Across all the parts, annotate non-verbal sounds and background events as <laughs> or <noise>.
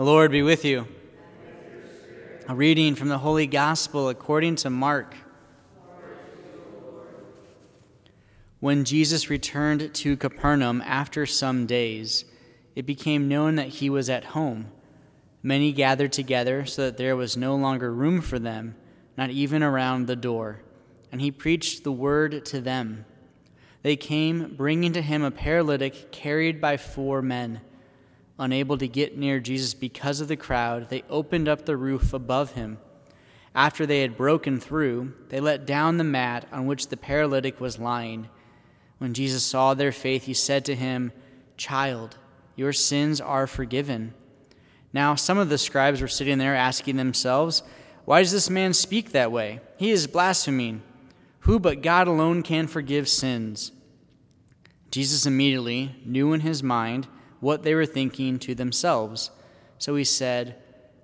The Lord be with you. A reading from the Holy Gospel according to Mark. When Jesus returned to Capernaum after some days, it became known that he was at home. Many gathered together so that there was no longer room for them, not even around the door. And he preached the word to them. They came, bringing to him a paralytic carried by four men. Unable to get near Jesus because of the crowd, they opened up the roof above him. After they had broken through, they let down the mat on which the paralytic was lying. When Jesus saw their faith, he said to him, Child, your sins are forgiven. Now, some of the scribes were sitting there asking themselves, Why does this man speak that way? He is blaspheming. Who but God alone can forgive sins? Jesus immediately knew in his mind what they were thinking to themselves. So he said,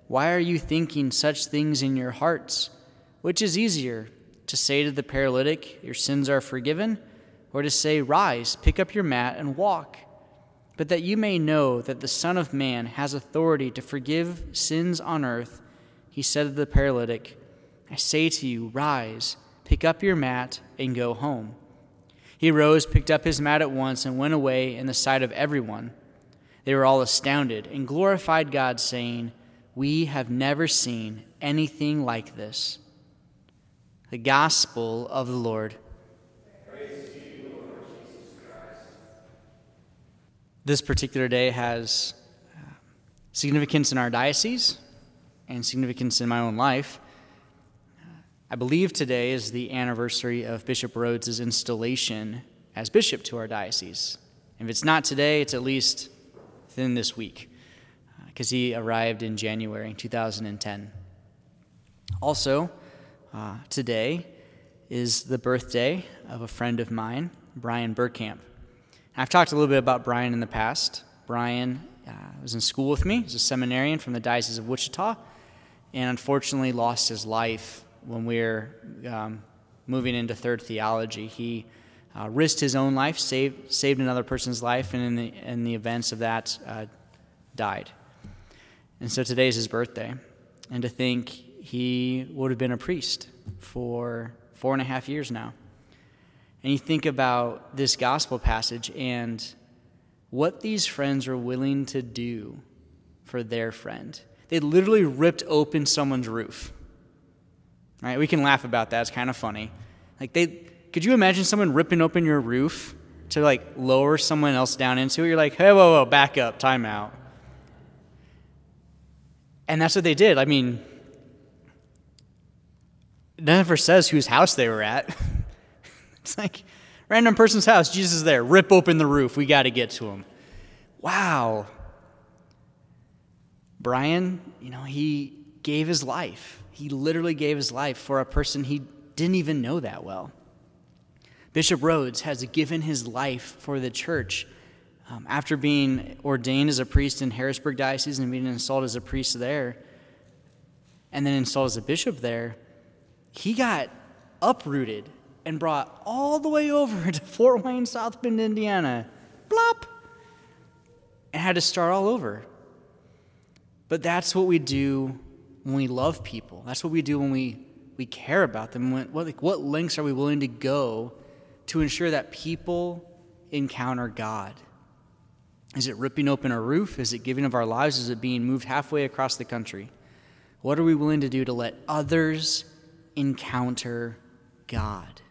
Why are you thinking such things in your hearts? Which is easier, to say to the paralytic, Your sins are forgiven, or to say, Rise, pick up your mat, and walk? But that you may know that the Son of Man has authority to forgive sins on earth, he said to the paralytic, I say to you, Rise, pick up your mat, and go home. He rose, picked up his mat at once, and went away in the sight of everyone. They were all astounded and glorified God, saying, We have never seen anything like this. The Gospel of the Lord. this particular day has uh, significance in our diocese and significance in my own life. I believe today is the anniversary of Bishop Rhoades' installation as bishop to our diocese. If it's not today, it's at least within this week, because uh, he arrived in January 2010. Also, uh, today is the birthday of a friend of mine, Brian Bergkamp. I've talked a little bit about Brian in the past. Brian uh, was in school with me, he's a seminarian from the Diocese of Wichita, and unfortunately lost his life when we were um, moving into third theology. He uh, risked his own life, saved, saved another person's life, and in the, in the events of that, uh, died. And so today is his birthday. And to think he would have been a priest for four and a half years now. And you think about this gospel passage and what these friends were willing to do for their friend. They literally ripped open someone's roof. Right? We can laugh about that. It's kind of funny. Like they could you imagine someone ripping open your roof to like lower someone else down into it? You're like, hey, whoa, whoa, back up, time out. And that's what they did. I mean, never says whose house they were at. <laughs> it's like random person's house, Jesus is there. Rip open the roof. We got to get to him. Wow. Brian, you know, he gave his life. He literally gave his life for a person he didn't even know that well. Bishop Rhoades has given his life for the church. Um, after being ordained as a priest in Harrisburg Diocese and being installed as a priest there, and then installed as a bishop there, he got uprooted and brought all the way over <laughs> to Fort Wayne, South Bend, Indiana. Blop! And had to start all over. But that's what we do when we love people. That's what we do when we, we care about them. What, like, what lengths are we willing to go to ensure that people encounter God? Is it ripping open a roof? Is it giving of our lives? Is it being moved halfway across the country? What are we willing to do to let others encounter God?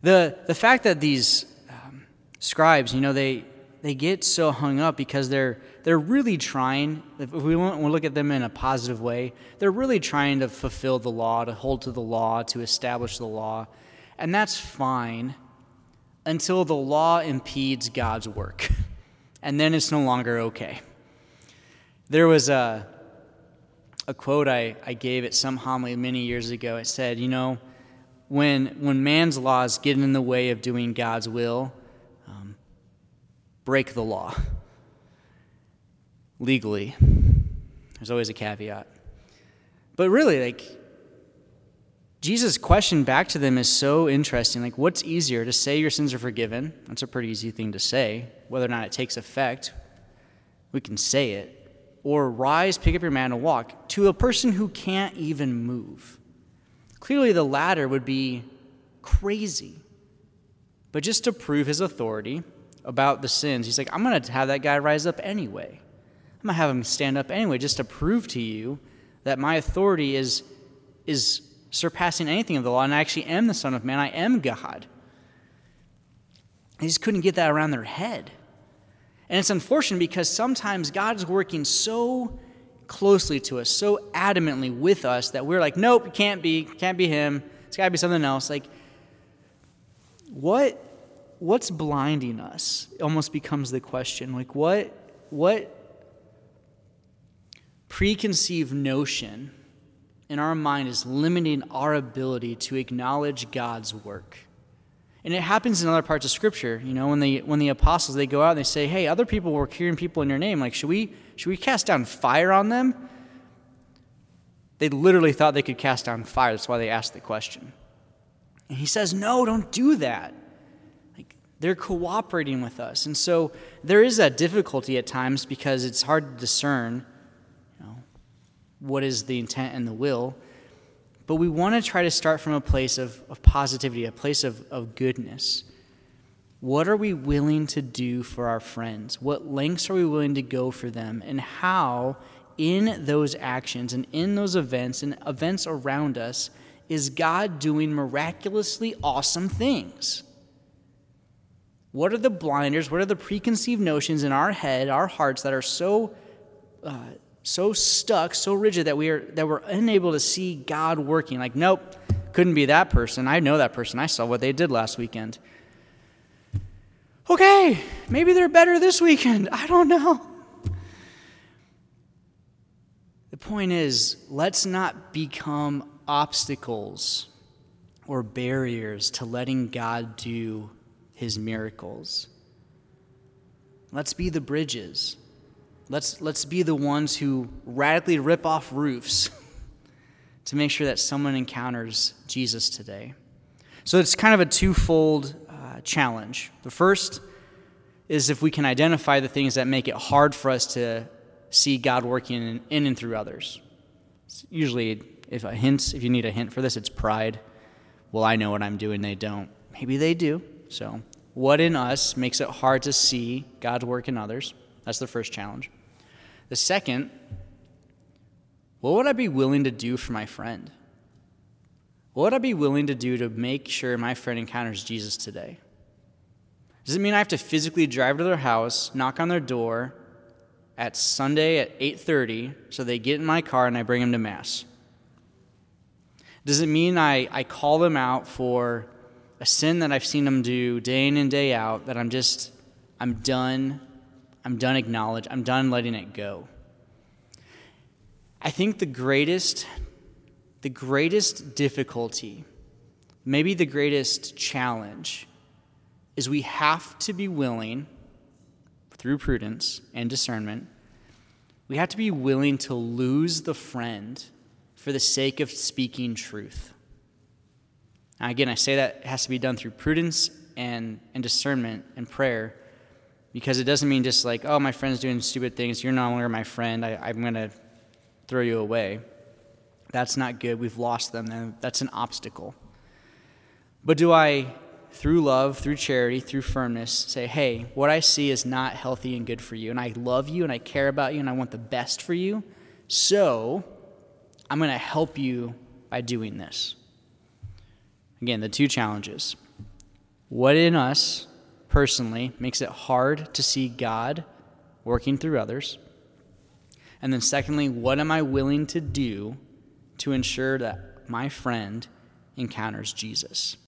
The, the fact that these um, scribes, you know, they, they get so hung up because they're, they're really trying, if we want to look at them in a positive way, they're really trying to fulfill the law, to hold to the law, to establish the law. And that's fine until the law impedes God's work. <laughs> And then it's no longer okay. There was a, a quote I, I gave at some homily many years ago. It said, You know, when, when man's laws get in the way of doing God's will, um, break the law legally. There's always a caveat. But really, like, Jesus' question back to them is so interesting. Like, what's easier to say your sins are forgiven? That's a pretty easy thing to say. Whether or not it takes effect, we can say it. or rise, pick up your mat, and walk to a person who can't even move. Clearly, the latter would be crazy. But just to prove his authority about the sins, he's like, I'm going to have that guy rise up anyway. I'm going to have him stand up anyway, just to prove to you that my authority is, is surpassing anything of the law, and I actually am the Son of Man. I am God. They just couldn't get that around their head. And it's unfortunate because sometimes God is working so closely to us, so adamantly with us that we're like, nope, it can't be, can't be him. It's got to be something else. Like, what, what's blinding us? Almost becomes the question. Like, what, what preconceived notion in our mind is limiting our ability to acknowledge God's work? And it happens in other parts of Scripture. You know, when the when the apostles they go out and they say, "Hey, other people were curing people in your name. Like, should we should we cast down fire on them?" They literally thought they could cast down fire. That's why they asked the question. And he says, "No, don't do that." Like they're cooperating with us, and so there is that difficulty at times because it's hard to discern, what is the intent and the will. But we want to try to start from a place of, of positivity, a place of, of goodness. What are we willing to do for our friends? What lengths are we willing to go for them? And how, in those actions and in those events and events around us, is God doing miraculously awesome things? What are the blinders? What are the preconceived notions in our head, our hearts that are so uh, so stuck, so rigid that we are that we're unable to see God working. Like, nope, couldn't be that person. I know that person. I saw what they did last weekend. Okay, maybe they're better this weekend. I don't know. The point is, let's not become obstacles or barriers to letting God do his miracles. Let's be the bridges. Let's, let's be the ones who radically rip off roofs <laughs> to make sure that someone encounters Jesus today. So it's kind of a twofold uh, challenge. The first is if we can identify the things that make it hard for us to see God working in, in and through others. It's usually, if a hint, if you need a hint for this, it's pride. Well, I know what I'm doing, they don't. Maybe they do. So, what in us makes it hard to see God's work in others? That's the first challenge. The second, what would I be willing to do for my friend? What would I be willing to do to make sure my friend encounters Jesus today? Does it mean I have to physically drive to their house, knock on their door at Sunday at 8:30 so they get in my car and I bring them to mass? Does it mean I, I call them out for a sin that I've seen them do day in and day out that I'm just I'm done I'm done acknowledge. I'm done letting it go. I think the greatest the greatest difficulty, maybe the greatest challenge is we have to be willing through prudence and discernment we have to be willing to lose the friend for the sake of speaking truth. Now, again, I say that has to be done through prudence and, and discernment and prayer because it doesn't mean just like, oh, my friend's doing stupid things, you're no longer my friend, I, I'm going to throw you away. That's not good. We've lost them. That's an obstacle. But do I, through love, through charity, through firmness, say, hey, what I see is not healthy and good for you, and I love you, and I care about you, and I want the best for you, so I'm going to help you by doing this? Again, the two challenges. What in us personally makes it hard to see God working through others? And then, secondly, what am I willing to do to ensure that my friend encounters Jesus?